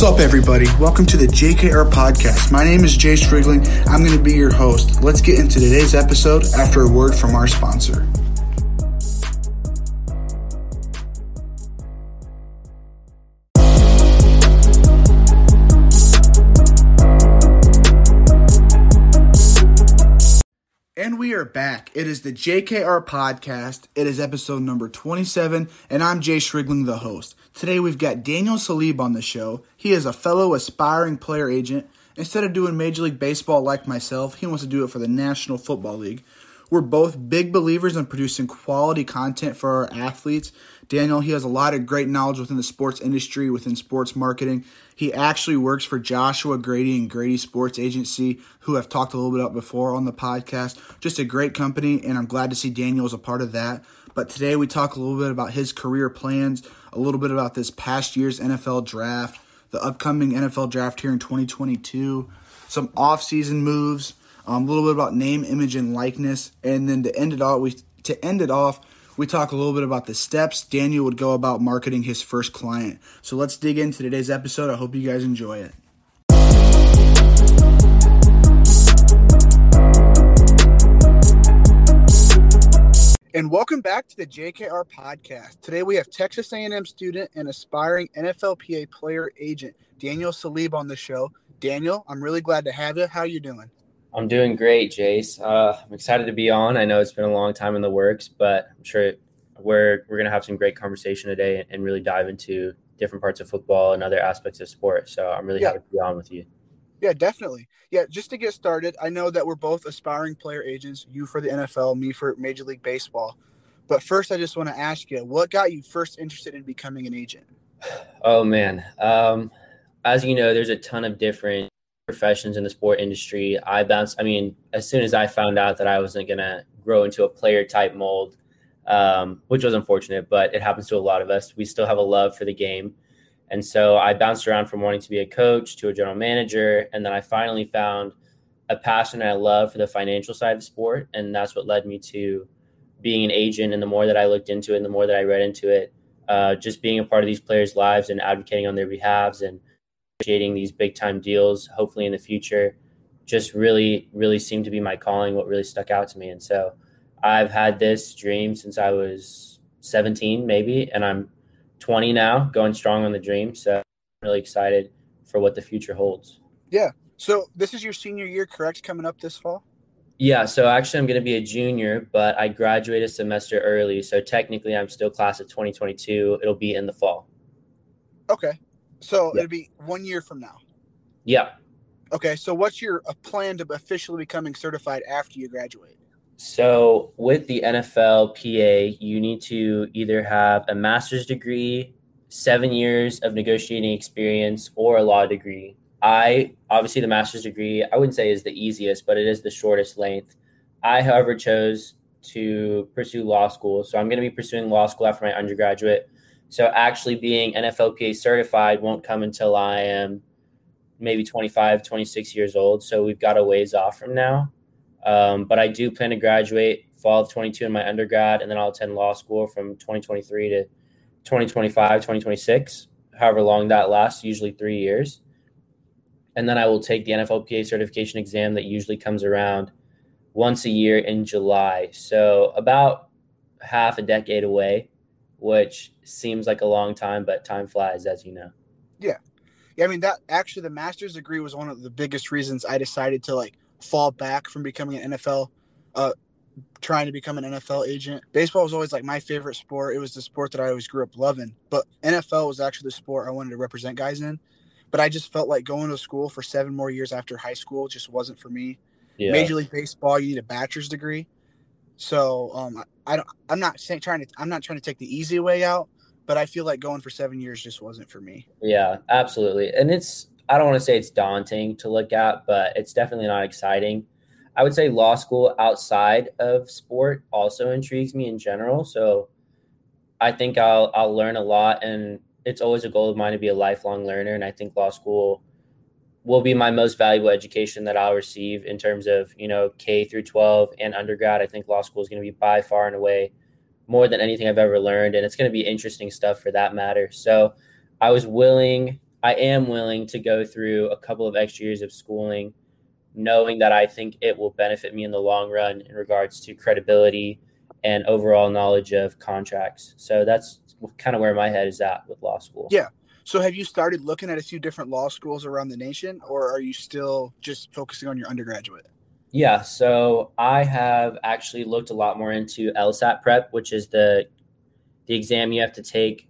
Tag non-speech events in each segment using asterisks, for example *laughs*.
What's up, everybody? Welcome to the JKR podcast. My name is Jayce Riegling. I'm going to be your host. Let's get into today's episode after a word from our sponsor. It is the JKR podcast. It is episode number 27, and I'm Jayce Riegling, the host. Today we've got Daniel Salib on the show. He is a fellow aspiring player agent. Instead of doing Major League Baseball like myself, he wants to do it for the National Football League. We're both big believers in producing quality content for our athletes. Daniel, he has a lot of great knowledge within the sports industry, within sports marketing. He actually works for Joshua Grady and Grady Sports Agency, who I've talked a little bit about before on the podcast. Just a great company, and I'm glad to see Daniel as a part of that. But today we talk a little bit about his career plans, a little bit about this past year's NFL draft, the upcoming NFL draft here in 2022, some off-season moves, um, a little bit about name, image, and likeness, and then to end it all, we to end it off, we talk a little bit about the steps Daniel would go about marketing his first client. So let's dig into today's episode. I hope you guys enjoy it. And welcome back to the JKR podcast. Today we have Texas A&M student and aspiring NFLPA player agent Daniel Salib on the show. Daniel, I'm really glad to have you. How are you doing? I'm doing great, Jayce. Uh, I'm excited to be on. I know it's been a long time in the works, but I'm sure we're we're gonna have some great conversation today and really dive into different parts of football and other aspects of sport. So I'm really yeah. happy to be on with you. Yeah, definitely. Yeah, just to get started, I know that we're both aspiring player agents. You for the NFL, me for Major League Baseball. But first, I just want to ask you, what got you first interested in becoming an agent? *sighs* Oh man, um, as you know, there's a ton of different professions in the sport industry. I bounced, I mean, as soon as I found out that I wasn't going to grow into a player type mold, um, which was unfortunate, but it happens to a lot of us, we still have a love for the game. And so I bounced around from wanting to be a coach to a general manager. And then I finally found a passion and a love for the financial side of sport. And that's what led me to being an agent. And the more that I looked into it, and the more that I read into it, uh, just being a part of these players' lives and advocating on their behalves and negotiating these big time deals, hopefully in the future, just really, really seemed to be my calling, what really stuck out to me. And so I've had this dream since I was 17, maybe, and I'm 20 now, going strong on the dream. So I'm really excited for what the future holds. Yeah. So this is your senior year, correct? Coming up this fall? Yeah, so actually, I'm going to be a junior, but I graduate a semester early. So technically, I'm still class of 2022. It'll be in the fall. Okay. So yeah. it'll be one year from now. Yeah. Okay. So what's your plan to officially becoming certified after you graduate? So with the NFL PA, you need to either have a master's degree, seven years of negotiating experience, or a law degree. I obviously the master's degree I wouldn't say is the easiest, but it is the shortest length. I, however, chose to pursue law school. So I'm going to be pursuing law school after my undergraduate. So actually being NFLPA certified won't come until I am maybe 25, 26 years old. So we've got a ways off from now. Um, but I do plan to graduate fall of 22 in my undergrad, and then I'll attend law school from 2023 to 2025, 2026, however long that lasts, usually three years. And then I will take the NFLPA certification exam that usually comes around once a year in July. So about half a decade away which seems like a long time, but time flies, as you know. Yeah. Yeah. I mean, that actually, the master's degree was one of the biggest reasons I decided to like fall back from becoming an NFL, uh, trying to become an NFL agent. Baseball was always like my favorite sport. It was the sport that I always grew up loving, but NFL was actually the sport I wanted to represent guys in. But I just felt like going to school for seven more years after high school just wasn't for me. Yeah. Major League Baseball, you need a bachelor's degree. So um, I don't. I'm not saying trying to. I'm not trying to take the easy way out, but I feel like going for seven years just wasn't for me. Yeah, absolutely. And it's. I don't want to say it's daunting to look at, but it's definitely not exciting. I would say law school outside of sport also intrigues me in general. So I think I'll I'll learn a lot, and it's always a goal of mine to be a lifelong learner. And I think law school will be my most valuable education that I'll receive in terms of, you know, K through 12 and undergrad. I think law school is going to be by far and away more than anything I've ever learned. And it's going to be interesting stuff for that matter. So I was willing I am willing to go through a couple of extra years of schooling, knowing that I think it will benefit me in the long run in regards to credibility and overall knowledge of contracts. So that's kind of where my head is at with law school. Yeah. So have you started looking at a few different law schools around the nation or are you still just focusing on your undergraduate? Yeah, so I have actually looked a lot more into LSAT prep, which is the the exam you have to take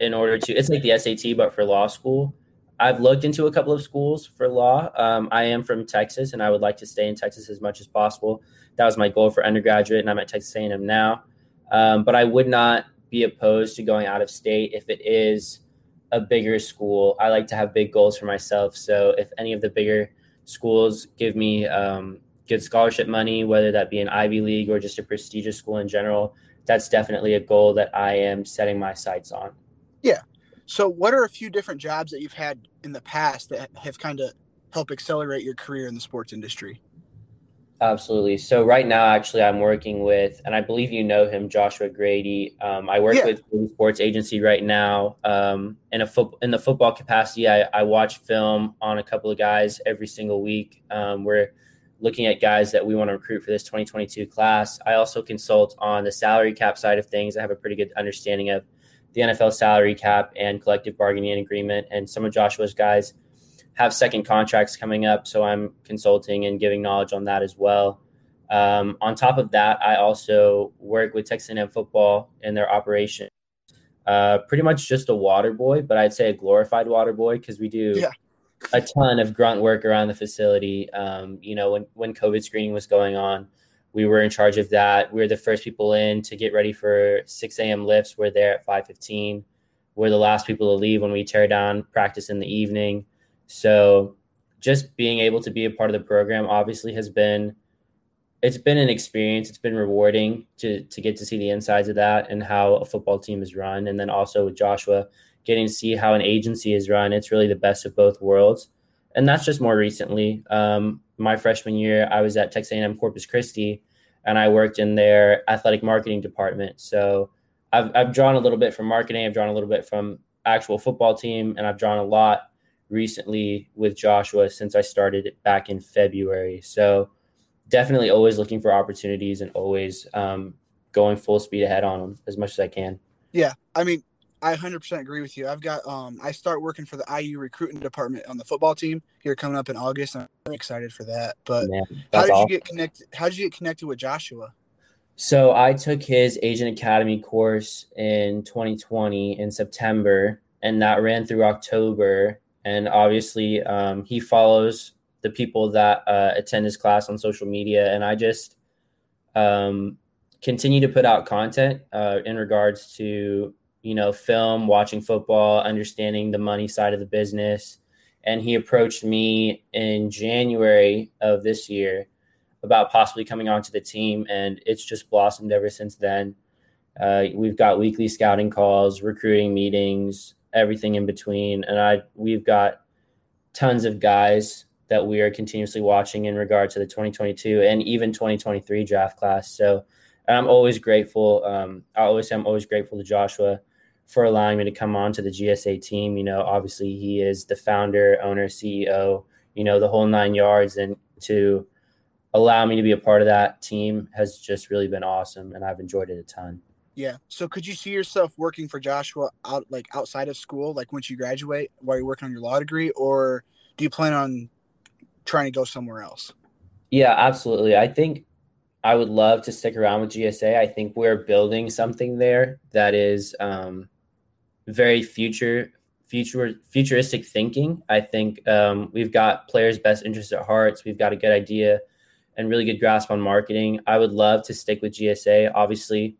in order to it's like the SAT but for law school. I've looked into a couple of schools for law. Um, I am from Texas, and I would like to stay in Texas as much as possible. That was my goal for undergraduate, and I'm at Texas A&M now. Um, but I would not be opposed to going out of state if it is a bigger school. I like to have big goals for myself. So if any of the bigger schools give me um, good scholarship money, whether that be an Ivy League or just a prestigious school in general, that's definitely a goal that I am setting my sights on. Yeah. So, what are a few different jobs that you've had in the past that have kind of helped accelerate your career in the sports industry? Absolutely. So right now, actually, I'm working with, and I believe you know him, Joshua Grady. Um, I work yeah. with Sports Agency right now. Um, in a foot in the football capacity, I, I, watch film on a couple of guys every single week. Um, we're looking at guys that we want to recruit for this 2022 class. I also consult on the salary cap side of things. I have a pretty good understanding of the NFL salary cap and collective bargaining agreement, and some of Joshua's guys have second contracts coming up, so I'm consulting and giving knowledge on that as well. Um, on top of that, I also work with Texas A&M football in their operation. Uh, pretty much just a water boy, but I'd say a glorified water boy because we do yeah. a ton of grunt work around the facility. Um, you know, when when COVID screening was going on, we were in charge of that. We were the first people in to get ready for 6 a.m. lifts. We're there at 5:15. We're the last people to leave when we tear down practice in the evening. So just being able to be a part of the program obviously has been it's been an experience. It's been rewarding to to get to see the insides of that and how a football team is run. And then also with Joshua, getting to see how an agency is run. It's really the best of both worlds. And that's just more recently. Um, my freshman year, I was at Texas A&M Corpus Christi, and I worked in their athletic marketing department. So I've I've drawn a little bit from marketing. I've drawn a little bit from actual football team, and I've drawn a lot recently with Joshua since I started back in February. So definitely always looking for opportunities and always um, going full speed ahead on them as much as I can. Yeah, I mean, I 100% agree with you. I've got um, I start working for the IU recruiting department on the football team here coming up in August. I'm excited for that. But Man, how did awesome. you get connected? How did you get connected with Joshua? So I took his Agent Academy course in 2020 in September, and that ran through October and obviously um, he follows the people that uh, attend his class on social media. And i just um, continue to put out content uh, in regards to you know film watching football understanding the money side of the business. And he approached me in january of this year about possibly coming onto the team. And it's just blossomed ever since then. Uh, we've got weekly scouting calls recruiting meetings everything in between. And I we've got tons of guys that we are continuously watching in regard to the 2022 and even 2023 draft class. So I'm always grateful. Um, I always say I'm always grateful to Joshua for allowing me to come on to the GSA team. You know, obviously he is the founder, owner, CEO, you know, the whole nine yards. And to allow me to be a part of that team has just really been awesome. And I've enjoyed it a ton. Yeah. So could you see yourself working for Joshua out like outside of school, like once you graduate while you're working on your law degree, or do you plan on trying to go somewhere else? Yeah, absolutely. I think I would love to stick around with GSA. I think we're building something there that is um, very future future futuristic thinking. I think um, we've got players' best interests at hearts. We've got a good idea and really good grasp on marketing. I would love to stick with GSA. Obviously,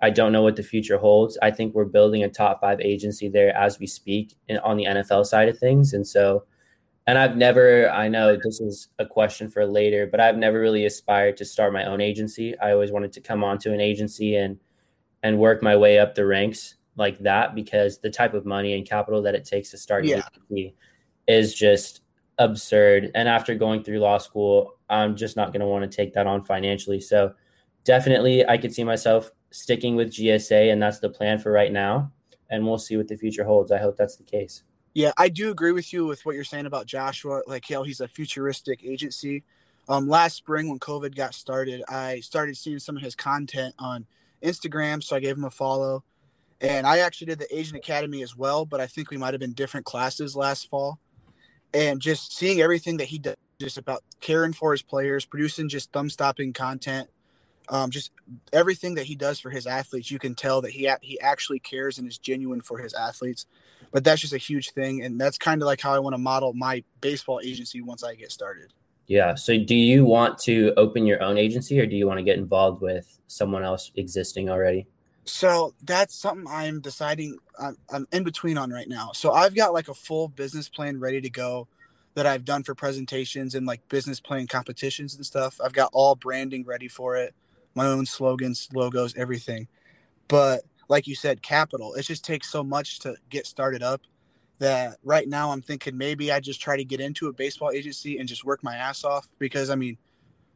I don't know what the future holds. I think we're building a top five agency there as we speak in, on the NFL side of things. And so, and I've never, I know this is a question for later, but I've never really aspired to start my own agency. I always wanted to come onto an agency and, and work my way up the ranks like that because the type of money and capital that it takes to start yeah. is just absurd. And after going through law school, I'm just not going to want to take that on financially. So definitely I could see myself sticking with GSA, and that's the plan for right now. And we'll see what the future holds. I hope that's the case. Yeah, I do agree with you with what you're saying about Joshua. Like, know, he's a futuristic agency. Um, last spring when COVID got started, I started seeing some of his content on Instagram, so I gave him a follow. And I actually did the Agent Academy as well, but I think we might have been different classes last fall. And just seeing everything that he does, just about caring for his players, producing just thumb stopping content, um, just everything that he does for his athletes, you can tell that he he actually cares and is genuine for his athletes. But that's just a huge thing, and that's kind of like how I want to model my baseball agency once I get started. Yeah. So, do you want to open your own agency, or do you want to get involved with someone else existing already? So that's something I'm deciding. I'm, I'm in between on right now. So I've got like a full business plan ready to go that I've done for presentations and like business plan competitions and stuff. I've got all branding ready for it my own slogans, logos, everything. But like you said, capital, it just takes so much to get started up that right now I'm thinking maybe I just try to get into a baseball agency and just work my ass off because I mean,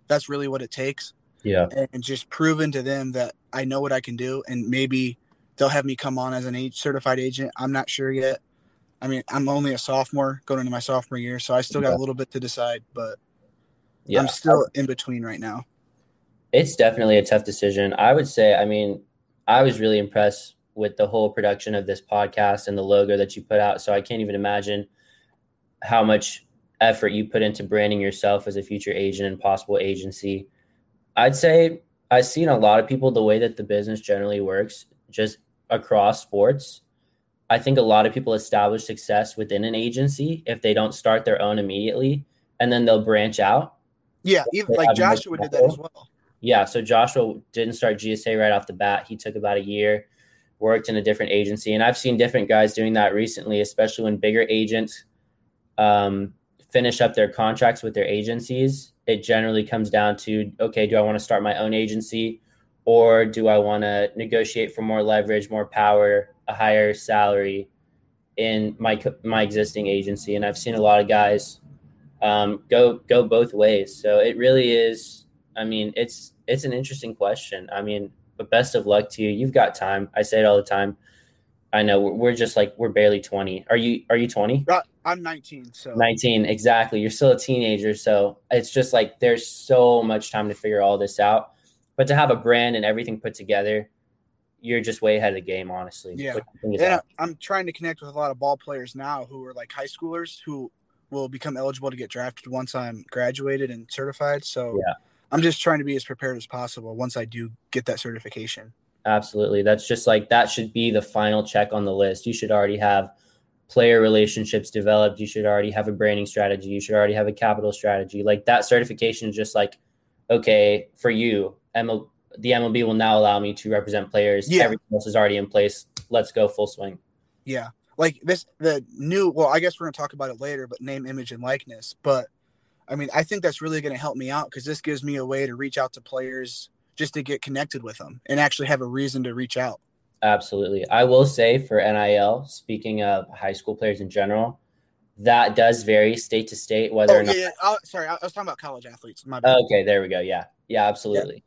that's really what it takes. Yeah. And just proving to them that I know what I can do and maybe they'll have me come on as an age certified agent. I'm not sure yet. I mean, I'm only a sophomore going into my sophomore year, so I still got a little bit to decide, but yeah. I'm still in between right now. It's definitely a tough decision. I would say, I mean, I was really impressed with the whole production of this podcast and the logo that you put out. So I can't even imagine how much effort you put into branding yourself as a future agent and possible agency. I'd say I've seen a lot of people the way that the business generally works just across sports. I think a lot of people establish success within an agency if they don't start their own immediately and then they'll branch out. Yeah, even like Joshua did that as well yeah, so Joshua didn't start GSA right off the bat. He took about a year, worked in a different agency, and I've seen different guys doing that recently, especially when bigger agents um, finish up their contracts with their agencies. It generally comes down to okay, do I want to start my own agency, or do I want to negotiate for more leverage, more power, a higher salary in my my existing agency? And I've seen a lot of guys um, go go both ways. So it really is I mean, it's it's an interesting question. I mean, but best of luck to you. You've got time. I say it all the time. I know we're just like we're barely 20. Are you are you 20? I'm 19, so 19 exactly. You're still a teenager, so it's just like there's so much time to figure all this out. But to have a brand and everything put together, you're just way ahead of the game, honestly. Yeah, and uh, I'm trying to connect with a lot of ball players now who are like high schoolers who will become eligible to get drafted once I'm graduated and certified. So yeah I'm just trying to be as prepared as possible once I do get that certification. Absolutely. That's just like that should be the final check on the list. You should already have player relationships developed. You should already have a branding strategy. You should already have a capital strategy. Like that certification is just like, okay, for you, ML, the MLB will now allow me to represent players. Yeah. Everything else is already in place. Let's go full swing. Yeah. Like this, the new, well, I guess we're going to talk about it later, but name, image, and likeness. But I mean, I think that's really going to help me out because this gives me a way to reach out to players just to get connected with them and actually have a reason to reach out. Absolutely. I will say for NIL, speaking of high school players in general, that does vary state to state whether oh, or not. Yeah, yeah. sorry, I was talking about college athletes. My bad. Okay, there we go. Yeah, yeah, absolutely. Yeah.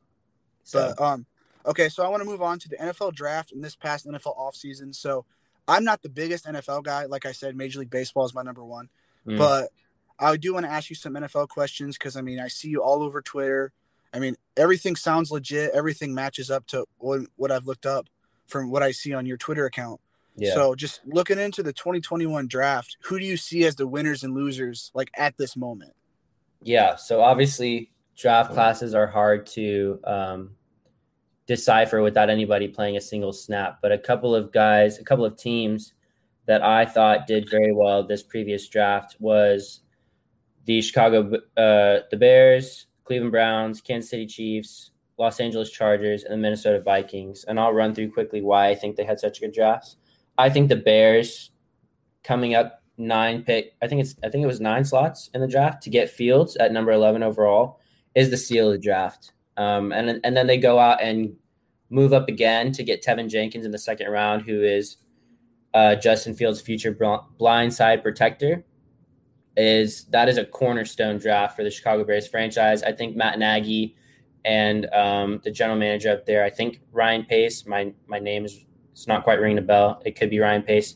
So, but, um, okay, so I want to move on to the NFL draft in this past NFL offseason. So, I'm not the biggest NFL guy. Like I said, Major League Baseball is my number one. Mm. But I do want to ask you some NFL questions because I mean I see you all over Twitter. I mean everything sounds legit. Everything matches up to what, what I've looked up from what I see on your Twitter account. Yeah. So just looking into the 2021 draft, who do you see as the winners and losers like at this moment? Yeah. So obviously draft classes are hard to um, decipher without anybody playing a single snap. But a couple of guys, a couple of teams that I thought did very well this previous draft was the Chicago, uh, the Bears, Cleveland Browns, Kansas City Chiefs, Los Angeles Chargers, and the Minnesota Vikings. And I'll run through quickly why I think they had such good drafts. I think the Bears coming up nine pick, I think it's I think it was nine slots in the draft to get Fields at number eleven overall is the seal of the draft. Um, and and then they go out and move up again to get Teven Jenkins in the second round, who is uh, Justin Fields' future blind side protector is that is a cornerstone draft for the Chicago Bears franchise. I think Matt Nagy and um, the general manager up there, I think Ryan Pace, my my name is it's not quite ringing a bell. It could be Ryan Pace.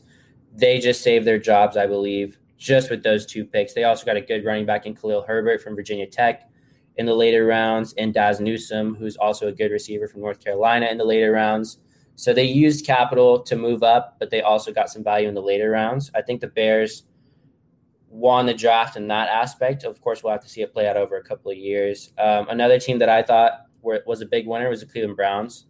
they just saved their jobs, I believe, just with those two picks. They also got a good running back in Khalil Herbert from Virginia Tech in the later rounds, and Dazz Newsome, who's also a good receiver from North Carolina in the later rounds. So they used capital to move up, but they also got some value in the later rounds. I think the Bears won the draft in that aspect. Of course, we'll have to see it play out over a couple of years. Um, another team that I thought were, was a big winner was the Cleveland Browns.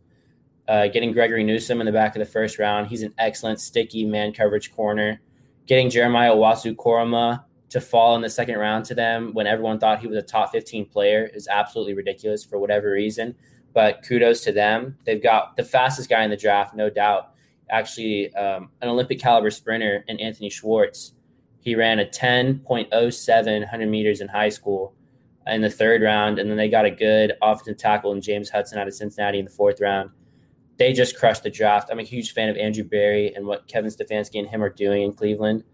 Uh, getting Gregory Newsome in the back of the first round. He's an excellent sticky man coverage corner. Getting Jeremiah Owusu-Koramoah to fall in the second round to them when everyone thought he was a top 15 player is absolutely ridiculous for whatever reason. But kudos to them. They've got the fastest guy in the draft, no doubt. Actually, um, an Olympic caliber sprinter in Anthony Schwartz. He ran a 10.07 100 meters in high school in the third round. And then they got a good offensive tackle in James Hudson out of Cincinnati in the fourth round. They just crushed the draft. I'm a huge fan of Andrew Berry and what Kevin Stefanski and him are doing in Cleveland.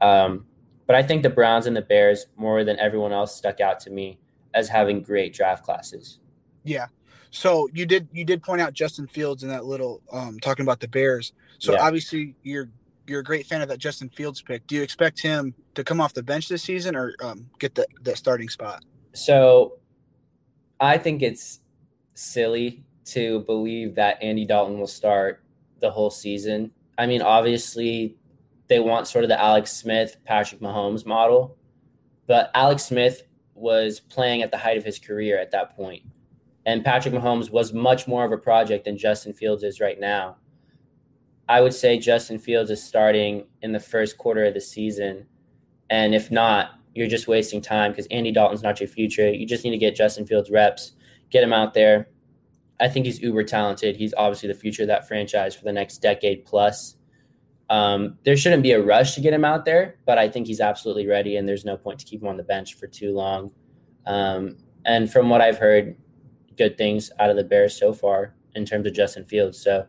Um, but I think the Browns and the Bears, more than everyone else, stuck out to me as having great draft classes. Yeah. So you did you did point out Justin Fields in that little um, talking about the Bears. So yeah. obviously you're you're a great fan of that Justin Fields pick. Do you expect him to come off the bench this season or um, get the, that starting spot? So I think it's silly to believe that Andy Dalton will start the whole season. I mean, obviously they want sort of the Alex Smith, Patrick Mahomes model. But Alex Smith was playing at the height of his career at that point. And Patrick Mahomes was much more of a project than Justin Fields is right now. I would say Justin Fields is starting in the first quarter of the season. And if not, you're just wasting time because Andy Dalton's not your future. You just need to get Justin Fields reps, get him out there. I think he's uber talented. He's obviously the future of that franchise for the next decade plus. Um, there shouldn't be a rush to get him out there, but I think he's absolutely ready, and there's no point to keep him on the bench for too long. Um, and from what I've heard, good things out of the Bears so far in terms of Justin Fields. So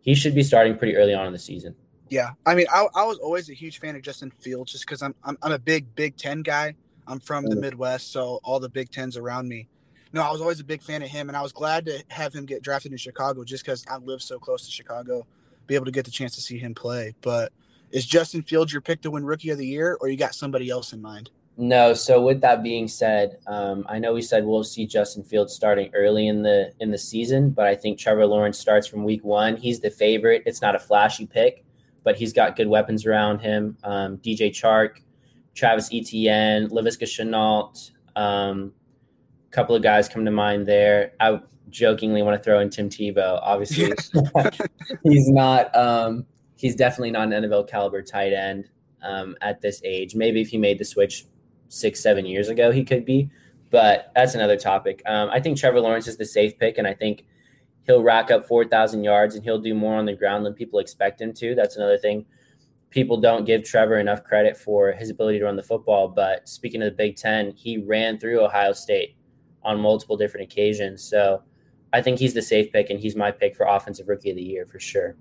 he should be starting pretty early on in the season. Yeah, I mean, I, I was always a huge fan of Justin Fields just because I'm, I'm I'm a big Big Ten guy. I'm from the mm. Midwest, so all the Big Tens around me. No, I was always a big fan of him, and I was glad to have him get drafted in Chicago just because I live so close to Chicago be able to get the chance to see him play. But is Justin Fields your pick to win Rookie of the Year, or you got somebody else in mind? No. So with that being said, um, I know we said we'll see Justin Fields starting early in the in the season, but I think Trevor Lawrence starts from week one. He's the favorite. It's not a flashy pick, but he's got good weapons around him. Um, DJ Chark, Travis Etienne, Laviska Shenault. Um, a couple of guys come to mind there. I jokingly want to throw in Tim Tebow. Obviously, *laughs* he's not. Um, he's definitely not an NFL caliber tight end um, at this age. Maybe if he made the switch six, seven years ago, he could be. But that's another topic. Um, I think Trevor Lawrence is the safe pick, and I think he'll rack up four thousand yards and he'll do more on the ground than people expect him to. That's another thing. People don't give Trevor enough credit for his ability to run the football. But speaking of the Big Ten, he ran through Ohio State on multiple different occasions. So I think he's the safe pick, and he's my pick for offensive rookie of the year for sure.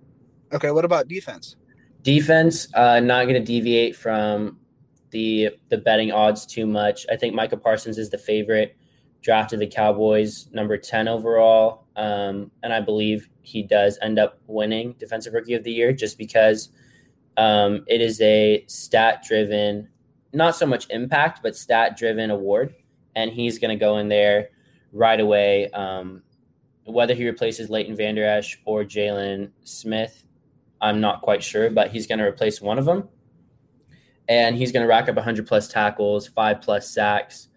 Okay, what about defense? Defense, uh, not going to deviate from the the betting odds too much. I think Micah Parsons is the favorite. Drafted the Cowboys number ten overall, um, and I believe he does end up winning Defensive Rookie of the Year just because um, it is a stat driven, not so much impact, but stat driven award, and he's going to go in there right away. Um, whether he replaces Leighton Vander Esch or Jaylon Smith, I'm not quite sure, but he's going to replace one of them. And he's going to rack up 100 plus tackles, five plus sacks.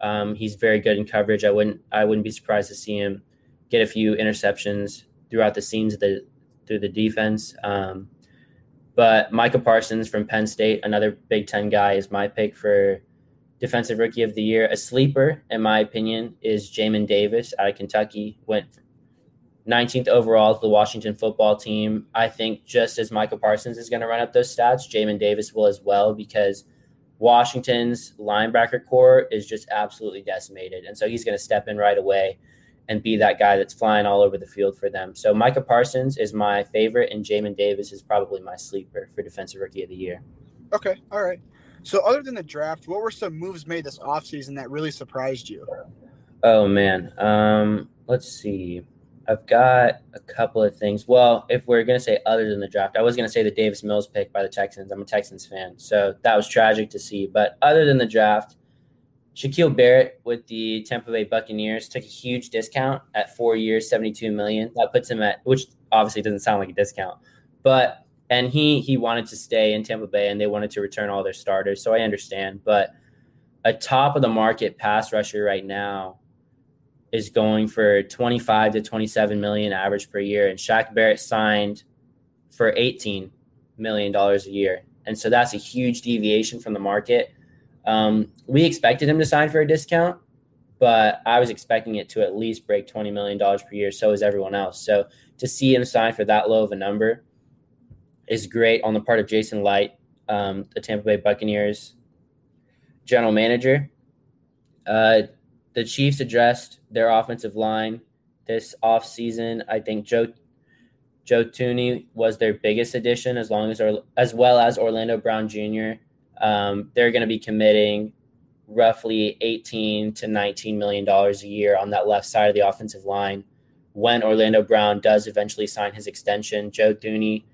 Um, he's very good in coverage. I wouldn't I wouldn't be surprised to see him get a few interceptions throughout the scenes of the through the defense. Um, but Micah Parsons from Penn State, another Big Ten guy, is my pick for defensive rookie of the year. A sleeper, in my opinion, is Jamin Davis out of Kentucky. Went 19th overall to the Washington football team. I think just as Michael Parsons is going to run up those stats, Jamin Davis will as well because Washington's linebacker core is just absolutely decimated. And so he's going to step in right away and be that guy that's flying all over the field for them. So Micah Parsons is my favorite, and Jamin Davis is probably my sleeper for defensive rookie of the year. Okay. All right. So, other than the draft, what were some moves made this offseason that really surprised you? Oh, man. Um, let's see. I've got a couple of things. Well, if we're gonna say other than the draft, I was gonna say the Davis Mills pick by the Texans. I'm a Texans fan, so that was tragic to see. But other than the draft, Shaquille Barrett with the Tampa Bay Buccaneers took a huge discount at four years, 72 million. That puts him at, which obviously doesn't sound like a discount, but and he he wanted to stay in Tampa Bay and they wanted to return all their starters, so I understand. But a top of the market pass rusher right now is going for 25 to 27 million average per year, and Shaq Barrett signed for 18 million dollars a year, and so that's a huge deviation from the market. Um, we expected him to sign for a discount, but I was expecting it to at least break 20 million dollars per year. So is everyone else. So to see him sign for that low of a number is great on the part of Jason Licht, um, the Tampa Bay Buccaneers general manager. Uh, the Chiefs addressed their offensive line this offseason. I think Joe Joe Thuney was their biggest addition, as long as or, as well as Orlando Brown Jr. Um, they're going to be committing roughly 18 to 19 million dollars a year on that left side of the offensive line. When Orlando Brown does eventually sign his extension, Joe Thuney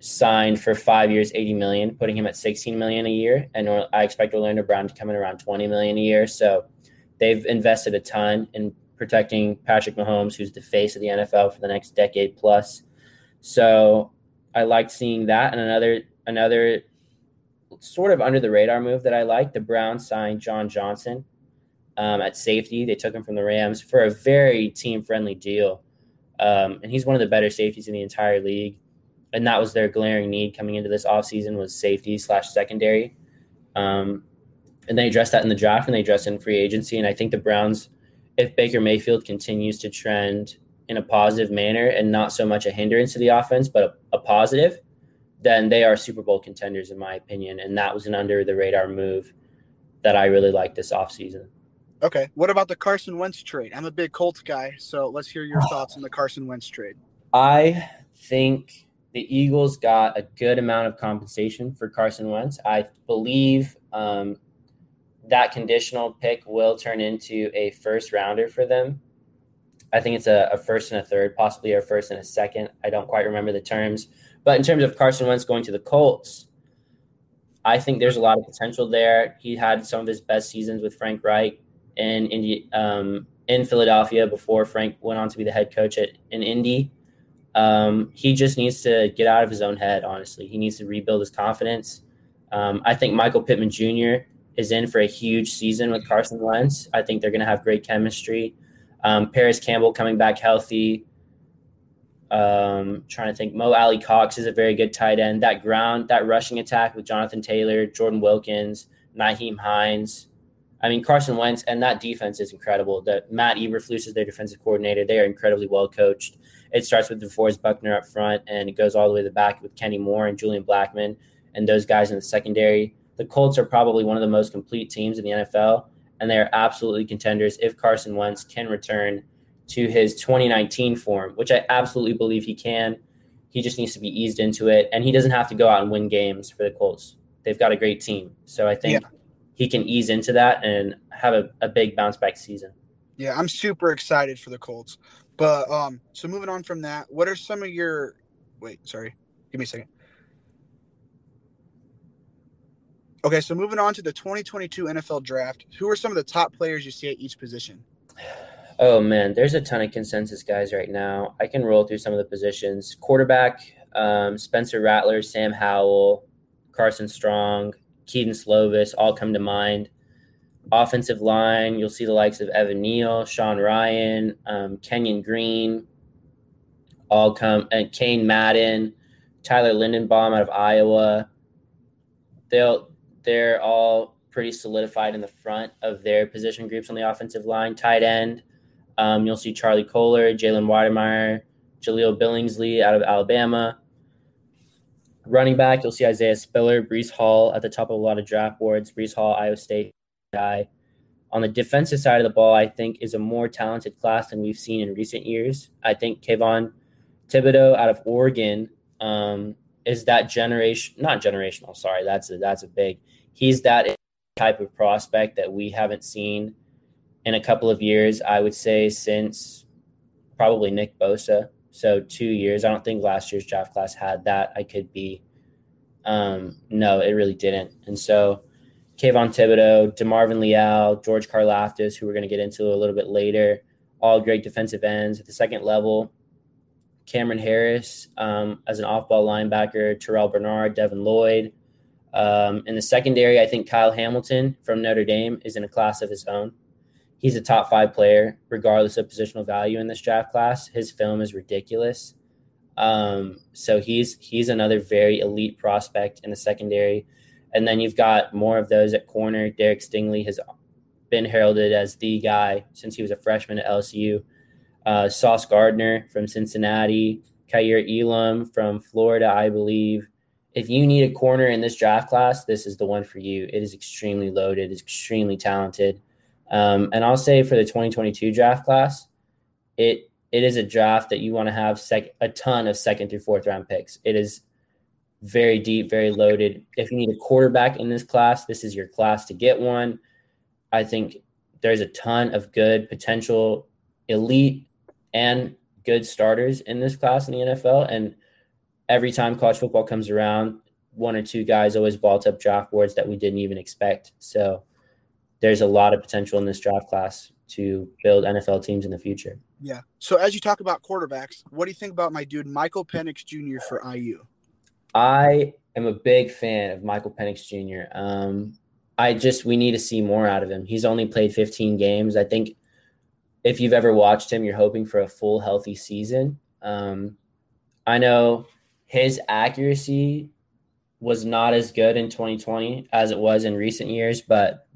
signed for five years, 80 million, putting him at 16 million a year. And I expect Orlando Brown to come in around 20 million a year. So they've invested a ton in protecting Patrick Mahomes, who's the face of the NFL for the next decade plus. So I liked seeing that. And another another sort of under the radar move that I like, the Browns signed John Johnson um, at safety. They took him from the Rams for a very team friendly deal. Um, and he's one of the better safeties in the entire league and that was their glaring need coming into this offseason was safety slash secondary. Um, and they addressed that in the draft and they addressed it in free agency. And I think the Browns, if Baker Mayfield continues to trend in a positive manner and not so much a hindrance to the offense, but a, a positive, then they are Super Bowl contenders, in my opinion. And that was an under the radar move that I really liked this offseason. Okay. What about the Carson Wentz trade? I'm a big Colts guy, so let's hear your thoughts on the Carson Wentz trade. I think the Eagles got a good amount of compensation for Carson Wentz. I believe um, that conditional pick will turn into a first rounder for them. I think it's a, a, first and a third, possibly a first and a second. I don't quite remember the terms. But in terms of Carson Wentz going to the Colts, I think there's a lot of potential there. He had some of his best seasons with Frank Reich in Indy, um, in Philadelphia before Frank went on to be the head coach at in Indy. Um, he just needs to get out of his own head, honestly. He needs to rebuild his confidence. Um, I think Michael Pittman Jr. is in for a huge season with Carson Wentz. I think they're going to have great chemistry. Um, Parris Campbell coming back healthy. Um, trying to think, Mo Alie-Cox is a very good tight end. That ground, that rushing attack with Jonathan Taylor, Jordan Wilkins, Nyheim Hines. I mean, Carson Wentz and that defense is incredible. That Matt Eberflus is their defensive coordinator. They are incredibly well coached. It starts with DeForest Buckner up front, and it goes all the way to the back with Kenny Moore and Julian Blackmon and those guys in the secondary. The Colts are probably one of the most complete teams in the NFL, and they are absolutely contenders if Carson Wentz can return to his 2019 form, which I absolutely believe he can. He just needs to be eased into it, and he doesn't have to go out and win games for the Colts. They've got a great team, so I think yeah. he can ease into that and have a, a big bounce back season. Yeah, I'm super excited for the Colts. But um, so moving on from that, what are some of your wait, sorry, give me a second. Okay, so moving on to the 2022 NFL draft, who are some of the top players you see at each position? Oh man, there's a ton of consensus guys right now. I can roll through some of the positions. Quarterback, um, Spencer Rattler, Sam Howell, Carson Strong, Kedon Slovis all come to mind offensive line, you'll see the likes of Evan Neal, Sean Rhyan, um, Kenyon Green, all come, and Cain Madden, Tyler Linderbaum out of Iowa. They'll they're all pretty solidified in the front of their position groups on the offensive line. Tight end, um, you'll see Charlie Kolar, Jalen Wydermyer, Jahleel Billingsley out of Alabama. Running back, you'll see Isaiah Spiller, Breece Hall at the top of a lot of draft boards. Breece Hall, Iowa State guy. On the defensive side of the ball, I think is a more talented class than we've seen in recent years. I think Kayvon Thibodeaux out of Oregon um, is that generation, not generational. Sorry, that's a, that's a big. He's that type of prospect that we haven't seen in a couple of years. I would say since probably Nick Bosa. So two years. I don't think last year's draft class had that. I could be. Um, no, it really didn't. And so Kayvon Thibodeaux, DeMarvin Leal, George Karlaftis, who we're going to get into a little bit later, all great defensive ends at the second level. Cameron Harris um, as an off-ball linebacker, Terrel Bernard, Devin Lloyd. Um, in the secondary, I think Kyle Hamilton from Notre Dame is in a class of his own. He's a top five player, regardless of positional value in this draft class. His film is ridiculous. Um, so he's he's another very elite prospect in the secondary. And then you've got more of those at corner. Derek Stingley has been heralded as the guy since he was a freshman at LSU. Uh, Sauce Gardner from Cincinnati, Kaiir Elam from Florida, I believe. If you need a corner in this draft class, this is the one for you. It is extremely loaded, it's extremely talented. Um, and I'll say for the 2022 draft class, it it is a draft that you want to have sec- a ton of second through fourth round picks. It is very deep, very loaded. If you need a quarterback in this class, this is your class to get one. I think there's a ton of good potential elite and good starters in this class in the NFL. And every time college football comes around, one or two guys always vault up draft boards that we didn't even expect. So there's a lot of potential in this draft class to build NFL teams in the future. Yeah. So as you talk about quarterbacks, what do you think about my dude Michael Penix Jr. for IU? I am a big fan of Michael Penix Jr. Um, I just we need to see more out of him. He's only played 15 games. I think if you've ever watched him, you're hoping for a full healthy season. Um, I know his accuracy was not as good in 2020 as it was in recent years, but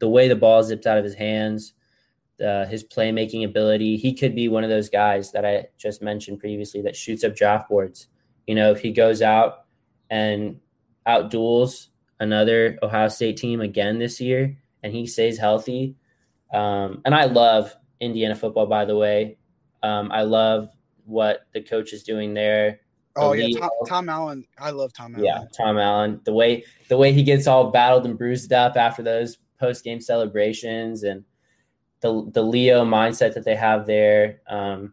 the way the ball zipped out of his hands, his playmaking ability, he could be one of those guys that I just mentioned previously that shoots up draft boards. You know, if he goes out and outduels another Ohio State team again this year and he stays healthy. Um, and I love Indiana football, by the way. Um, I love what the coach is doing there. Oh yeah, Tom, Tom, Allen. I love Tom Allen. Yeah, Tom Allen. The way the way he gets all battled and bruised up after those post game celebrations and the the Leo mindset that they have there. Um,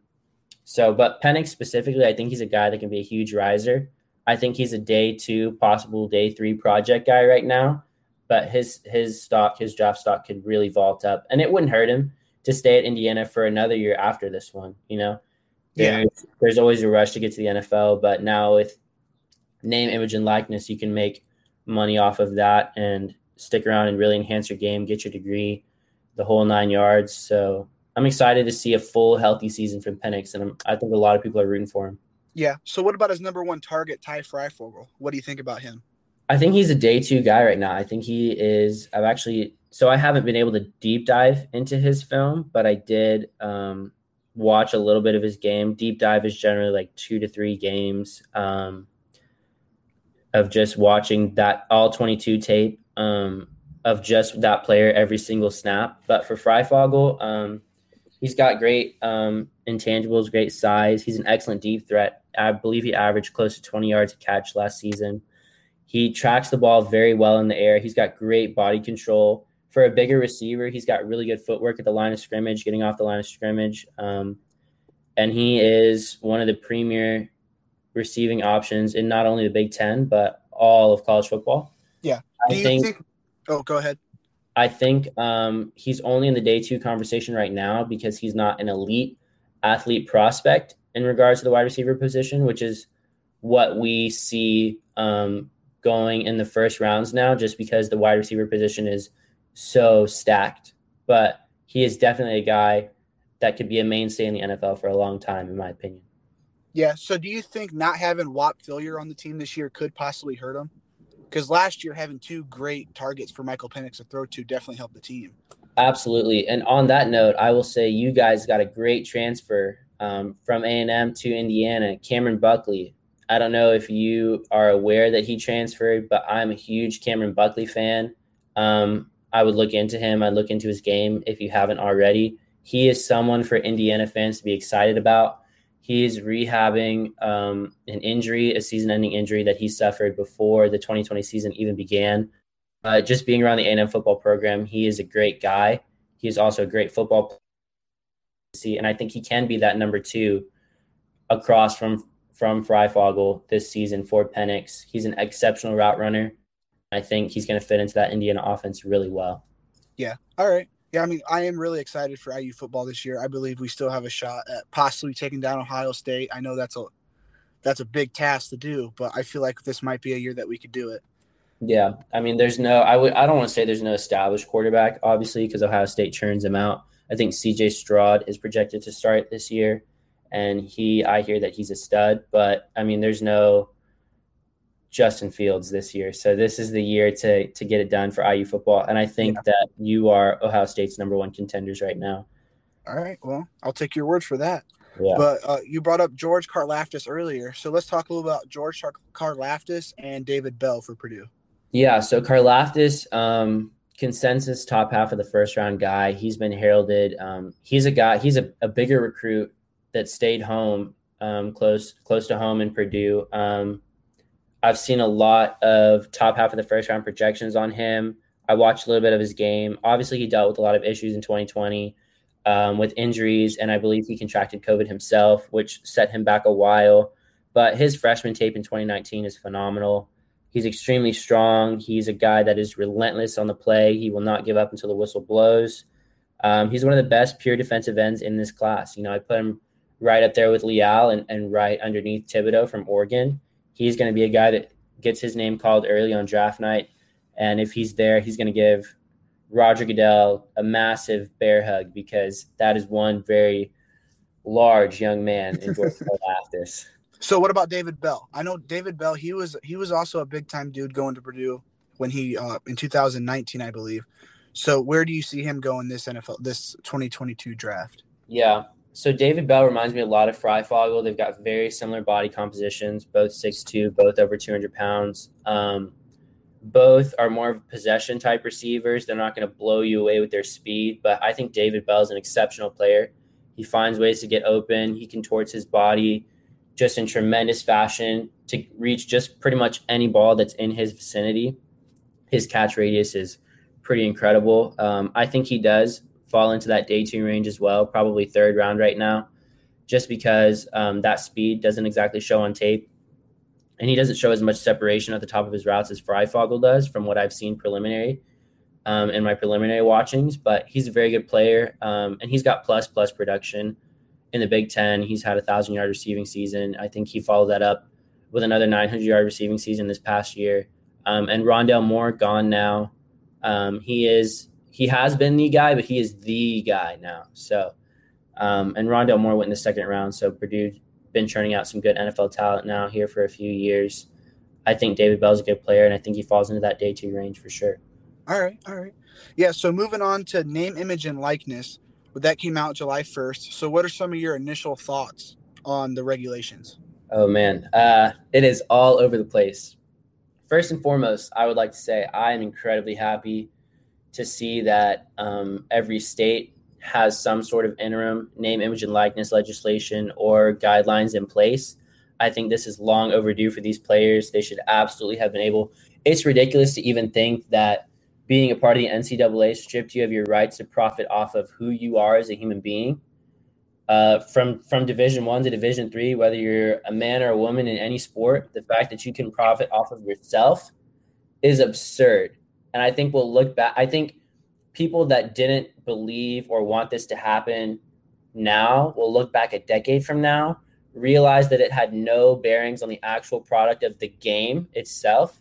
so, but Penix specifically, I think he's a guy that can be a huge riser. I think he's a day two, possible day three project guy right now. But his his stock, his draft stock could really vault up. And it wouldn't hurt him to stay at Indiana for another year after this one. You know, there's, yeah. there's always a rush to get to the NFL, but now with name, image, and likeness, you can make money off of that and stick around and really enhance your game, get your degree, the whole nine yards. So I'm excited to see a full healthy season from Penix, and I'm, I think a lot of people are rooting for him. Yeah. So what about his number one target, Ty Fryfogle? What do you think about him? I think he's a day two guy right now. I think he is. I've actually so I haven't been able to deep dive into his film, but I did um, watch a little bit of his game. Deep dive is generally like two to three games um, of just watching that all 22 tape um, of just that player every single snap. But for Fryfogle, um, he's got great um, intangibles, great size. He's an excellent deep threat. I believe he averaged close to 20 yards a catch last season. He tracks the ball very well in the air. He's got great body control. For a bigger receiver, he's got really good footwork at the line of scrimmage, getting off the line of scrimmage. Um, and he is one of the premier receiving options in not only the Big Ten, but all of college football. Yeah. I think, think, Oh, go ahead. I think um, he's only in the day two conversation right now because he's not an elite athlete prospect in regards to the wide receiver position, which is what we see um, going in the first rounds now, just because the wide receiver position is so stacked. But he is definitely a guy that could be a mainstay in the NFL for a long time, in my opinion. Yeah. So, do you think not having Whop Philyor on the team this year could possibly hurt him? Because last year, having two great targets for Michael Penix to throw to definitely helped the team. Absolutely. And on that note, I will say you guys got a great transfer um, from A&M to Indiana, Cameron Buckley. I don't know if you are aware that he transferred, but I'm a huge Cameron Buckley fan. Um, I would look into him. I'd look into his game if you haven't already. He is someone for Indiana fans to be excited about. He is rehabbing um, an injury, a season ending injury that he suffered before the 2020 season even began. Uh, just being around the A&M football program, he is a great guy. He is also a great football player. and I think he can be that number two across from from Fryfogle this season for Penix. He's an exceptional route runner. I think he's going to fit into that Indiana offense really well. Yeah. All right. Yeah, I mean, I am really excited for IU football this year. I believe we still have a shot at possibly taking down Ohio State. I know that's a that's a big task to do, but I feel like this might be a year that we could do it. Yeah, I mean, there's no, I would, I don't want to say there's no established quarterback, obviously, because Ohio State churns him out. I think C.J. Stroud is projected to start this year, and he, I hear that he's a stud. But I mean, there's no Justin Fields this year, so this is the year to to get it done for IU football. And I think yeah. that you are Ohio State's number one contenders right now. All right, well, I'll take your word for that. Yeah. But uh, you brought up George Karlaftis earlier, so let's talk a little about George Karlaftis and David Bell for Purdue. Yeah, so Karlaftis, um, consensus top half of the first round guy. He's been heralded. Um, he's a guy. He's a, a bigger recruit that stayed home, um, close close to home in Purdue. Um, I've seen a lot of top half of the first round projections on him. I watched a little bit of his game. Obviously, he dealt with a lot of issues in 2020 um, with injuries, and I believe he contracted COVID himself, which set him back a while. But his freshman tape in 2019 is phenomenal. He's extremely strong. He's a guy that is relentless on the play. He will not give up until the whistle blows. Um, he's one of the best pure defensive ends in this class. You know, I put him right up there with Leal and, and right underneath Thibodeaux from Oregon. He's going to be a guy that gets his name called early on draft night. And if he's there, he's going to give Roger Goodell a massive bear hug because that is one very large young man in *laughs* George Karlaftis. So what about David Bell? I know David Bell. He was he was also a big time dude going to Purdue when he uh, in 2019, I believe. So where do you see him going this NFL this 2022 draft? Yeah. So David Bell reminds me a lot of Fryfogle. They've got very similar body compositions, both 6'2", both over 200 pounds. Um, both are more of possession type receivers. They're not going to blow you away with their speed, but I think David Bell is an exceptional player. He finds ways to get open. He contorts his body just in tremendous fashion to reach just pretty much any ball that's in his vicinity. His catch radius is pretty incredible. Um, I think he does fall into that day two range as well, probably third round right now, just because um, that speed doesn't exactly show on tape. And he doesn't show as much separation at the top of his routes as Fryfogle does from what I've seen preliminary um, in my preliminary watchings. But he's a very good player um, and he's got plus plus production in the Big Ten. He's had a thousand yard receiving season. I think he followed that up with another 900 yard receiving season this past year. Um, and Rondale Moore gone now. Um, he is he has been the guy, but he is the guy now. So, um, and Rondale Moore went in the second round. So Purdue's been churning out some good NFL talent now here for a few years. I think David Bell's a good player, and I think he falls into that day two range for sure. All right, all right, yeah. So moving on to name, image, and likeness. But that came out July 1st. So, what are some of your initial thoughts on the regulations? Oh, man. Uh, it is all over the place. First and foremost, I would like to say I am incredibly happy to see that um, every state has some sort of interim name, image, and likeness legislation or guidelines in place. I think this is long overdue for these players. They should absolutely have been able. It's ridiculous to even think that being a part of the NCAA stripped you of your rights to profit off of who you are as a human being. Uh, from from Division One to Division Three, whether you're a man or a woman in any sport, the fact that you can profit off of yourself is absurd. And I think we'll look back. I think people that didn't believe or want this to happen now will look back a decade from now, realize that it had no bearings on the actual product of the game itself,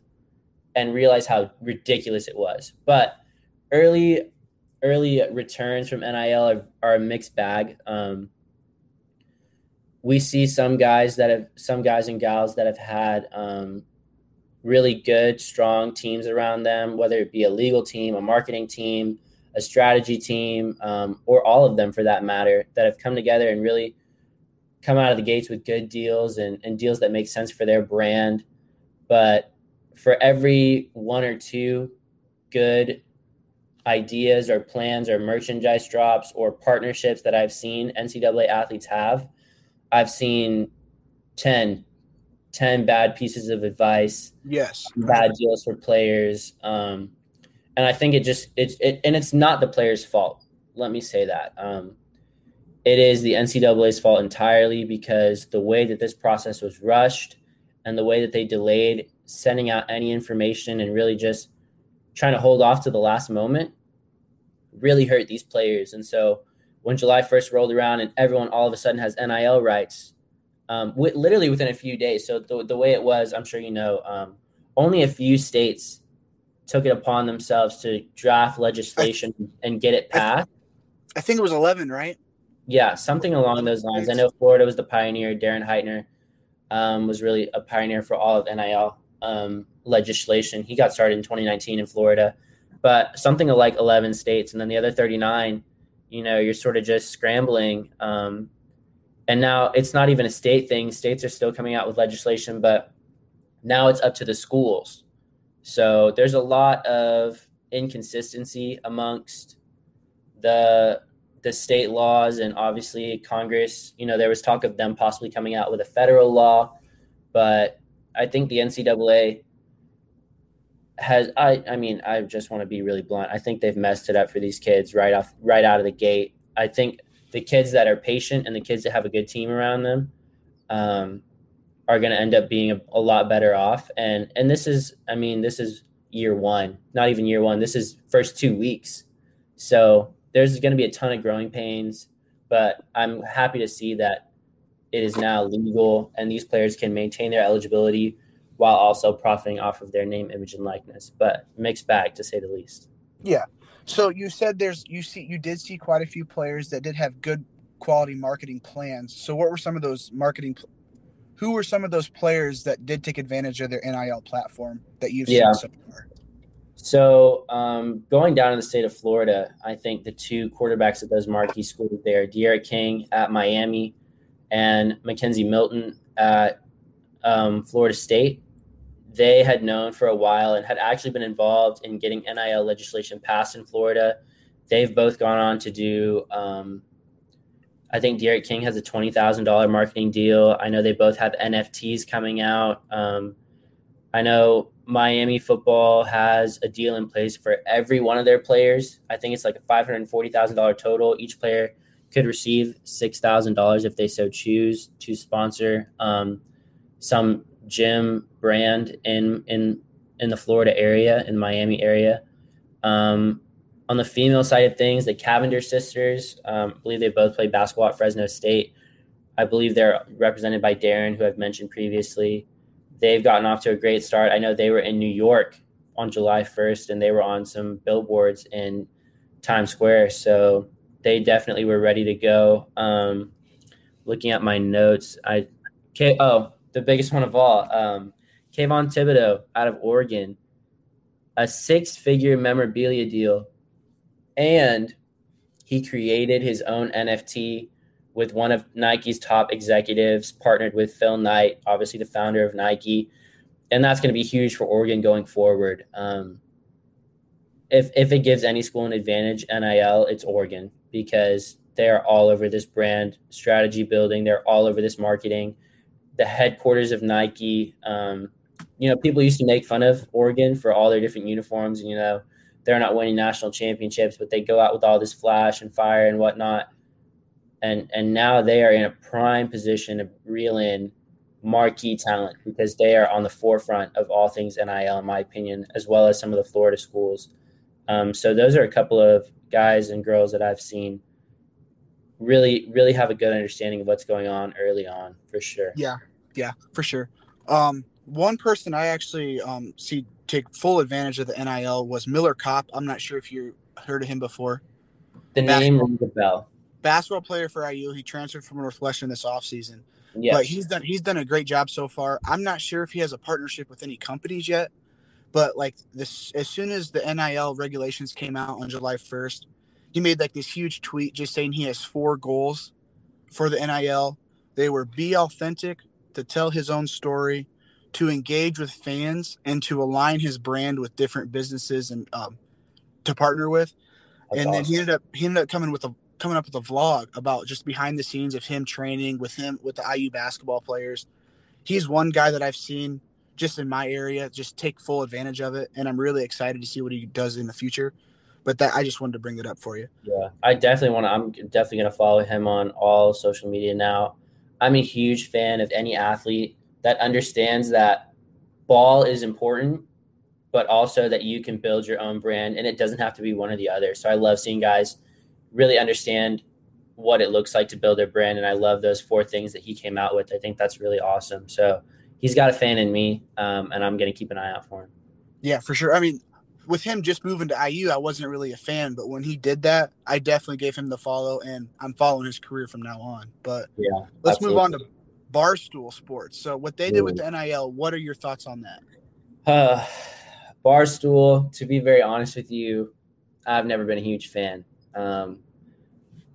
and realize how ridiculous it was. But early early returns from NIL are, are a mixed bag. Um, we see some guys that have some guys and gals that have had um, really good, strong teams around them, whether it be a legal team, a marketing team, a strategy team, um, or all of them for that matter, that have come together and really come out of the gates with good deals and, and deals that make sense for their brand. But for every one or two good ideas or plans or merchandise drops or partnerships that I've seen NCAA athletes have, I've seen 10, 10 bad pieces of advice. Yes. Bad deals for players. Um, and I think it just, it's, it, and it's not the player's fault. Let me say that. Um, it is the NCAA's fault entirely because the way that this process was rushed and the way that they delayed sending out any information and really just trying to hold off to the last moment really hurt these players. And so when July 1st rolled around and everyone all of a sudden has NIL rights, um, w- literally within a few days. So the, the way it was, I'm sure you know, um, only a few states took it upon themselves to draft legislation I, and get it passed. I, think it was 11, right? Yeah, something along those lines. I know Florida was the pioneer. Darren Heitner um, was really a pioneer for all of NIL um, legislation. He got started in 2019 in Florida, but something like 11 states, and then the other 39, you know, you're sort of just scrambling. Um, and now it's not even a state thing. States are still coming out with legislation, but now it's up to the schools. So there's a lot of inconsistency amongst the the state laws and obviously Congress. You know, there was talk of them possibly coming out with a federal law, but I think the NCAA has I I mean I just want to be really blunt. I think they've messed it up for these kids right off right out of the gate. I think the kids that are patient and the kids that have a good team around them um, are going to end up being a, a, lot better off. And and this is I mean this is year one, not even year one. This is first two weeks, so there's going to be a ton of growing pains. But I'm happy to see that it is now legal and these players can maintain their eligibility while also profiting off of their name, image, and likeness. But mixed bag to say the least. Yeah. So you said there's you see you did see quite a few players that did have good quality marketing plans. So what were some of those marketing who were some of those players that did take advantage of their NIL platform that you've yeah. seen so far? So um, going down in the state of Florida, I think the two quarterbacks at those marquee schools there, D'Eriq King at Miami and McKenzie Milton at um, Florida State, they had known for a while and had actually been involved in getting NIL legislation passed in Florida. They've both gone on to do. Um, I think D'Eriq King has a twenty thousand dollar marketing deal. I know they both have NFTs coming out. Um, I know Miami football has a deal in place for every one of their players. I think it's like a five hundred forty thousand dollar total. Each player could receive six thousand dollars if they so choose to sponsor um, some gym brand in in in the Florida area, in the Miami area. Um, on the female side of things, the Cavinder sisters, um, I believe they both play basketball at Fresno State. I believe they're represented by Darren, who I've mentioned previously. They've gotten off to a great start. I know they were in New York on July 1st, and they were on some billboards in Times Square. So they definitely were ready to go. Um, looking at my notes, I okay. Oh, the biggest one of all, um, Kayvon Thibodeaux out of Oregon, a six-figure memorabilia deal, and he created his own NFT with one of Nike's top executives, partnered with Phil Knight, obviously the founder of Nike, and that's going to be huge for Oregon going forward. Um, if if it gives any school an advantage, NIL, it's Oregon because they're all over this brand strategy building. They're all over this marketing. The headquarters of Nike. Um, you know, people used to make fun of Oregon for all their different uniforms, and you know, they're not winning national championships, but they go out with all this flash and fire and whatnot. And and now they are in a prime position to reel in marquee talent because they are on the forefront of all things NIL, in my opinion, as well as some of the Florida schools. Um, so those are a couple of guys and girls that I've seen really, really have a good understanding of what's going on early on for sure. Yeah, yeah, for sure. Um, one person I actually um, see take full advantage of the NIL was Miller Kopp. I'm not sure if you heard of him before. The name rings a bell. Basketball player for IU. He transferred from Northwestern this offseason. Yes. But he's done he's done a great job so far. I'm not sure if he has a partnership with any companies yet, but like this, as soon as the NIL regulations came out on July 1st, he made like this huge tweet just saying he has four goals for the NIL. They were be authentic, to tell his own story, to engage with fans, and to align his brand with different businesses and um, to partner with. That's and awesome. then he ended up he ended up coming with a coming up with a vlog about just behind the scenes of him training with him with the IU basketball players. He's one guy that I've seen just in my area, just take full advantage of it. And I'm really excited to see what he does in the future. But that I just wanted to bring it up for you. Yeah, I definitely want to. I'm definitely going to follow him on all social media now. I'm a huge fan of any athlete that understands that ball is important, but also that you can build your own brand and it doesn't have to be one or the other. So I love seeing guys really understand what it looks like to build their brand. And I love those four things that he came out with. I think that's really awesome. So he's got a fan in me, um, and I'm going to keep an eye out for him. Yeah, for sure. I mean, with him just moving to IU, I wasn't really a fan, but when he did that, I definitely gave him the follow, and I'm following his career from now on. But yeah, let's absolutely. move on to Barstool Sports. So, what they did with the NIL, what are your thoughts on that? Uh, Barstool, to be very honest with you, I've never been a huge fan. Um,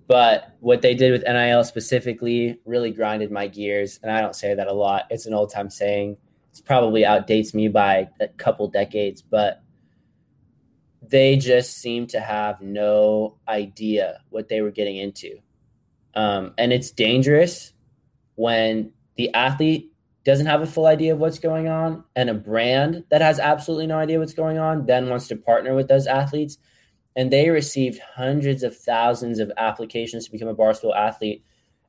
but what they did with NIL specifically really grinded my gears. And I don't say that a lot. It's an old time saying. It's probably outdates me by a couple decades, but they just seem to have no idea what they were getting into. Um, and it's dangerous when the athlete doesn't have a full idea of what's going on and a brand that has absolutely no idea what's going on then wants to partner with those athletes and they received hundreds of thousands of applications to become a barstool athlete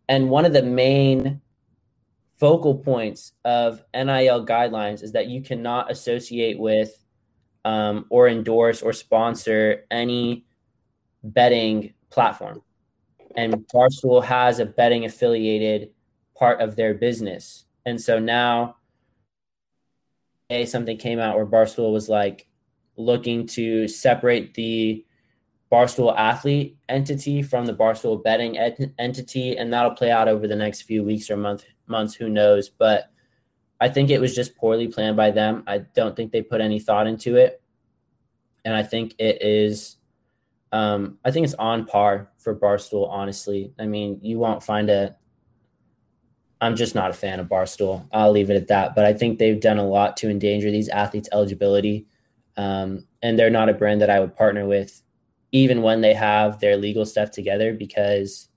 and one of the main focal points of nil guidelines is that you cannot associate with um, or endorse or sponsor any betting platform and barstool has a betting affiliated part of their business and so now a something came out where barstool was like looking to separate the Barstool athlete entity from the Barstool betting ed- entity, and that'll play out over the next few weeks or month months. Who knows? But I think it was just poorly planned by them. I don't think they put any thought into it, and I think it is. Um, I think it's on par for Barstool. Honestly, I mean, you won't find a. I'm just not a fan of Barstool. I'll leave it at that. But I think they've done a lot to endanger these athletes' eligibility, um, and they're not a brand that I would partner with even when they have their legal stuff together because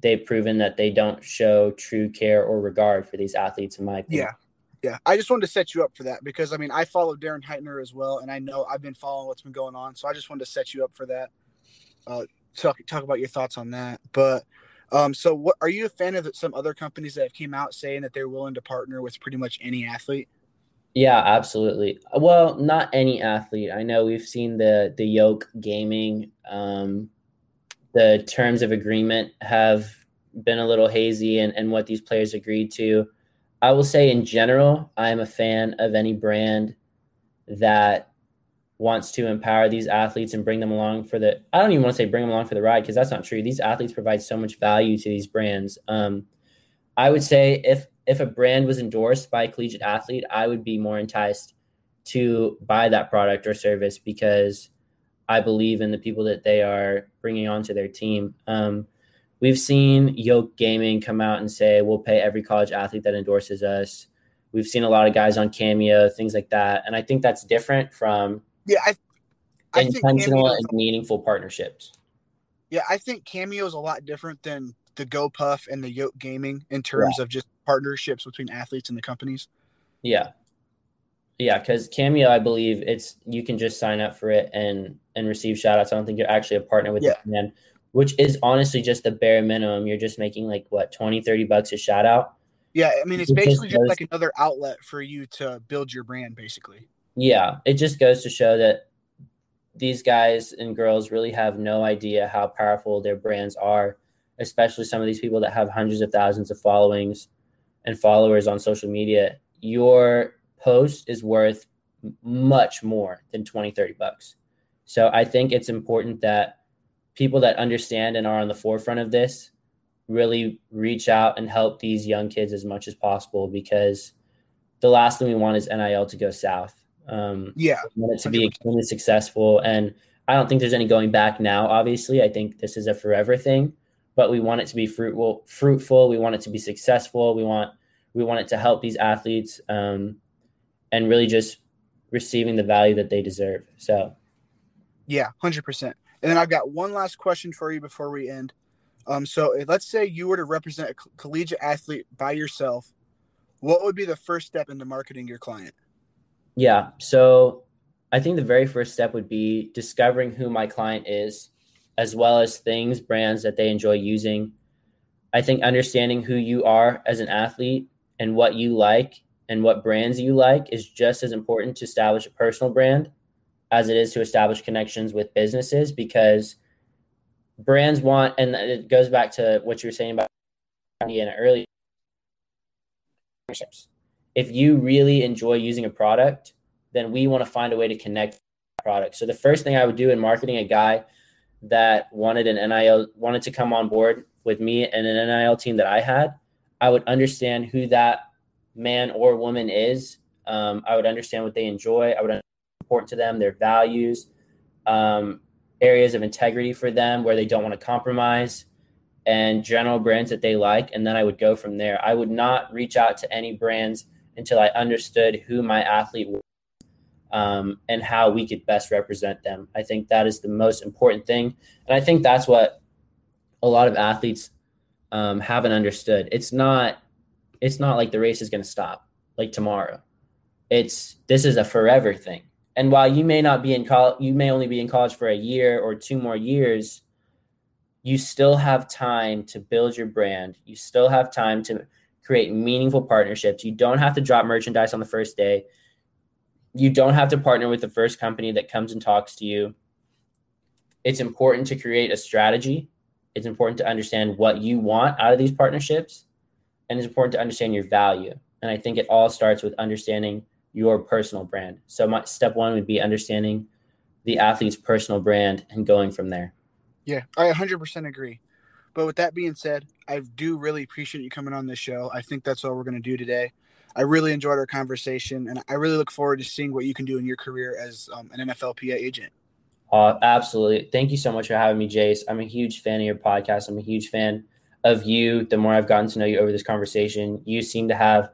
they've proven that they don't show true care or regard for these athletes in my opinion. Yeah. Yeah. I just wanted to set you up for that because I mean I follow Darren Heitner as well and I know I've been following what's been going on. So I just wanted to set you up for that. Uh talk talk about your thoughts on that. But um so what are you a fan of some other companies that have came out saying that they're willing to partner with pretty much any athlete? Yeah, absolutely. Well, not any athlete. I know we've seen the the yoke gaming. Um, the terms of agreement have been a little hazy and, and what these players agreed to. I will say in general, I'm a fan of any brand that wants to empower these athletes and bring them along for the I don't even want to say bring them along for the ride because that's not true. These athletes provide so much value to these brands. Um, I would say if if a brand was endorsed by a collegiate athlete, I would be more enticed to buy that product or service because I believe in the people that they are bringing onto their team. Um, we've seen Yoke Gaming come out and say we'll pay every college athlete that endorses us. We've seen a lot of guys on Cameo, things like that, and I think that's different from yeah, I, I intentional and meaningful partnerships. Yeah, I think Cameo is a lot different than the GoPuff and the Yoke Gaming in terms yeah. of just partnerships between athletes and the companies? Yeah. Yeah, because Cameo, I believe it's you can just sign up for it and and receive shout outs. I don't think you're actually a partner with yeah. the brand, which is honestly just the bare minimum. You're just making like what 20, 30 bucks a shout out. Yeah, I mean it's it basically just, just like another outlet for you to build your brand, basically. Yeah, it just goes to show that these guys and girls really have no idea how powerful their brands are, especially some of these people that have hundreds of thousands of followings and followers on social media, your post is worth much more than 20, 30 bucks. So I think it's important that people that understand and are on the forefront of this really reach out and help these young kids as much as possible because the last thing we want is NIL to go south. Um, yeah. We want it to be extremely successful. And I don't think there's any going back now, obviously. I think this is a forever thing but we want it to be fruitful. Fruitful. We want it to be successful. We want we want it to help these athletes um, and really just receiving the value that they deserve. So, yeah, hundred percent. And then I've got one last question for you before we end. Um, so let's say you were to represent a collegiate athlete by yourself, what would be the first step into marketing your client? Yeah. So I think the very first step would be discovering who my client is, as well as things, brands that they enjoy using. I think understanding who you are as an athlete and what you like and what brands you like is just as important to establish a personal brand as it is to establish connections with businesses because brands want, and it goes back to what you were saying about in earlier. If you really enjoy using a product, then we want to find a way to connect product. So the first thing I would do in marketing a guy that wanted an NIL wanted to come on board with me and an NIL team that I had, I would understand who that man or woman is. Um, I would understand what they enjoy. I would important to them, their values, um, areas of integrity for them where they don't want to compromise, and general brands that they like. And then I would go from there. I would not reach out to any brands until I understood who my athlete was um, and how we could best represent them. I think that is the most important thing. And I think that's what a lot of athletes um, haven't understood. It's not it's not like the race is going to stop like tomorrow. It's this is a forever thing. And while you may not be in college, you may only be in college for a year or two more years, you still have time to build your brand. You still have time to create meaningful partnerships. You don't have to drop merchandise on the first day. You don't have to partner with the first company that comes and talks to you. It's important to create a strategy. It's important to understand what you want out of these partnerships. And it's important to understand your value. And I think it all starts with understanding your personal brand. So my step one would be understanding the athlete's personal brand and going from there. Yeah, I 100% agree. But with that being said, I do really appreciate you coming on this show. I think that's all we're going to do today. I really enjoyed our conversation, and I really look forward to seeing what you can do in your career as um, an NFLPA agent. Uh, absolutely. Thank you so much for having me, Jayce. I'm a huge fan of your podcast. I'm a huge fan of you. The more I've gotten to know you over this conversation, you seem to have –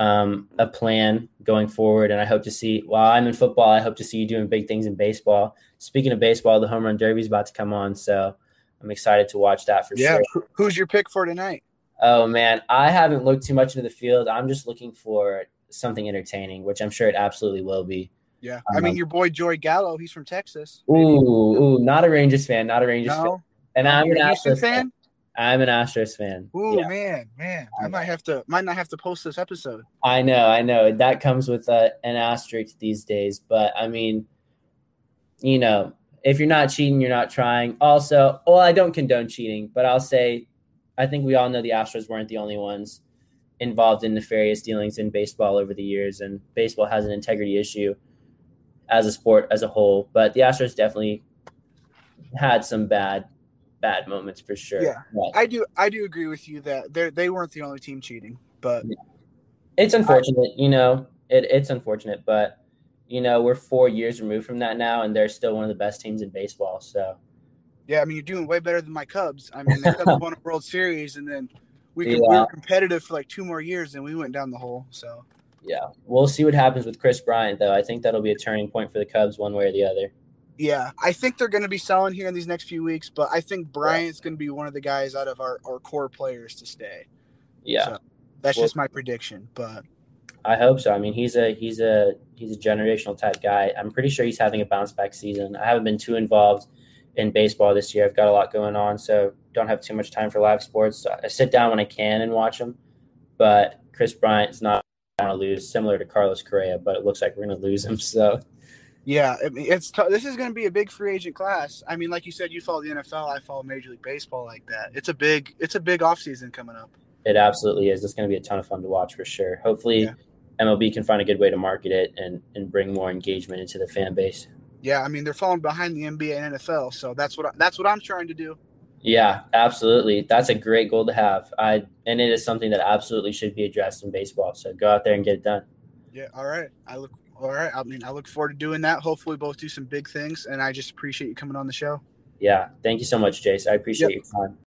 um, a plan going forward. And I hope to see, while I'm in football, I hope to see you doing big things in baseball. Speaking of baseball, the home run derby is about to come on. So I'm excited to watch that for yeah. sure. Who's your pick for tonight? Oh, man. I haven't looked too much into the field. I'm just looking for something entertaining, which I'm sure it absolutely will be. Yeah. I mean, um, your boy Joey Gallo, he's from Texas. Ooh, ooh, not a Rangers fan, not a Rangers no. fan. And I'm an Astros fan. I'm an Astros fan. Ooh, yeah. man, man, I might have to, might not have to post this episode. I know, I know. That comes with a, an asterisk these days, but I mean, you know, if you're not cheating, you're not trying. Also, well, I don't condone cheating, but I'll say, I think we all know the Astros weren't the only ones involved in nefarious dealings in baseball over the years, and baseball has an integrity issue as a sport as a whole. But the Astros definitely had some bad bad moments for sure. Yeah, but, I do. I do agree with you that they they weren't the only team cheating, but yeah. it's unfortunate. I, you know, it, it's unfortunate, but you know we're four years removed from that now, and they're still one of the best teams in baseball. So. Yeah, I mean you're doing way better than my Cubs. I mean the Cubs *laughs* won a World Series, and then we, yeah. we were competitive for like two more years, and we went down the hole. So. Yeah, we'll see what happens with Kris Bryant, though. I think that'll be a turning point for the Cubs, one way or the other. Yeah, I think they're going to be selling here in these next few weeks, but I think Bryant's going to be one of the guys out of our, our core players to stay. Yeah, so that's well, just my prediction, but I hope so. I mean, he's a he's a he's a generational type guy. I'm pretty sure he's having a bounce back season. I haven't been too involved in baseball this year. I've got a lot going on, so don't have too much time for live sports. So I sit down when I can and watch them. But Kris Bryant is not going to lose, similar to Carlos Correa, but it looks like we're going to lose him. So yeah, it's t- this is going to be a big free agent class. I mean, like you said, you follow the NFL. I follow Major League Baseball like that. It's a big it's a big offseason coming up. It absolutely is. It's going to be a ton of fun to watch for sure. Hopefully, yeah. MLB can find a good way to market it and and bring more engagement into the fan base. Yeah, I mean they're falling behind the NBA and NFL, so that's what I, that's what I'm trying to do. Yeah, absolutely. That's a great goal to have. I and it is something that absolutely should be addressed in baseball. So go out there and get it done. Yeah, all right. I look all right. I mean, I look forward to doing that. Hopefully, both do some big things. And I just appreciate you coming on the show. Yeah. Thank you so much, Jayce. I appreciate yep. your time.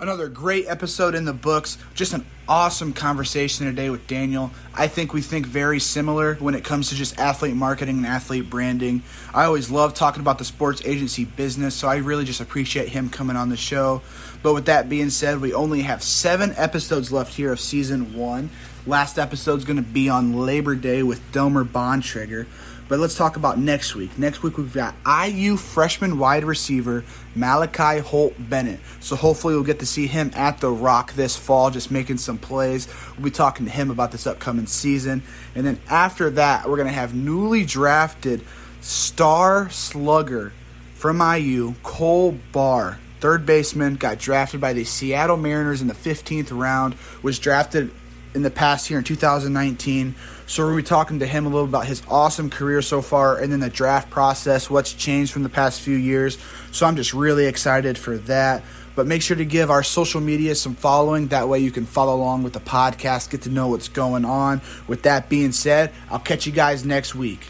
Another great episode in the books. Just an awesome conversation today with Daniel. I think we think very similar when it comes to just athlete marketing and athlete branding. I always love talking about the sports agency business, so I really just appreciate him coming on the show. But with that being said, we only have seven episodes left here of season one. Last episode's going to be on Labor Day with Delmer Bontrager. But let's talk about next week. Next week we've got IU freshman wide receiver Malachi Holt Bennett. So hopefully we'll get to see him at the Rock this fall, just making some plays. We'll be talking to him about this upcoming season. And then after that, we're gonna have newly drafted star slugger from IU, Cole Barr. Third baseman, got drafted by the Seattle Mariners in the 15th round, was drafted in the past year in 2019. So we'll be talking to him a little about his awesome career so far and then the draft process, what's changed from the past few years. So I'm just really excited for that. But make sure to give our social media some following. That way you can follow along with the podcast, get to know what's going on. With that being said, I'll catch you guys next week.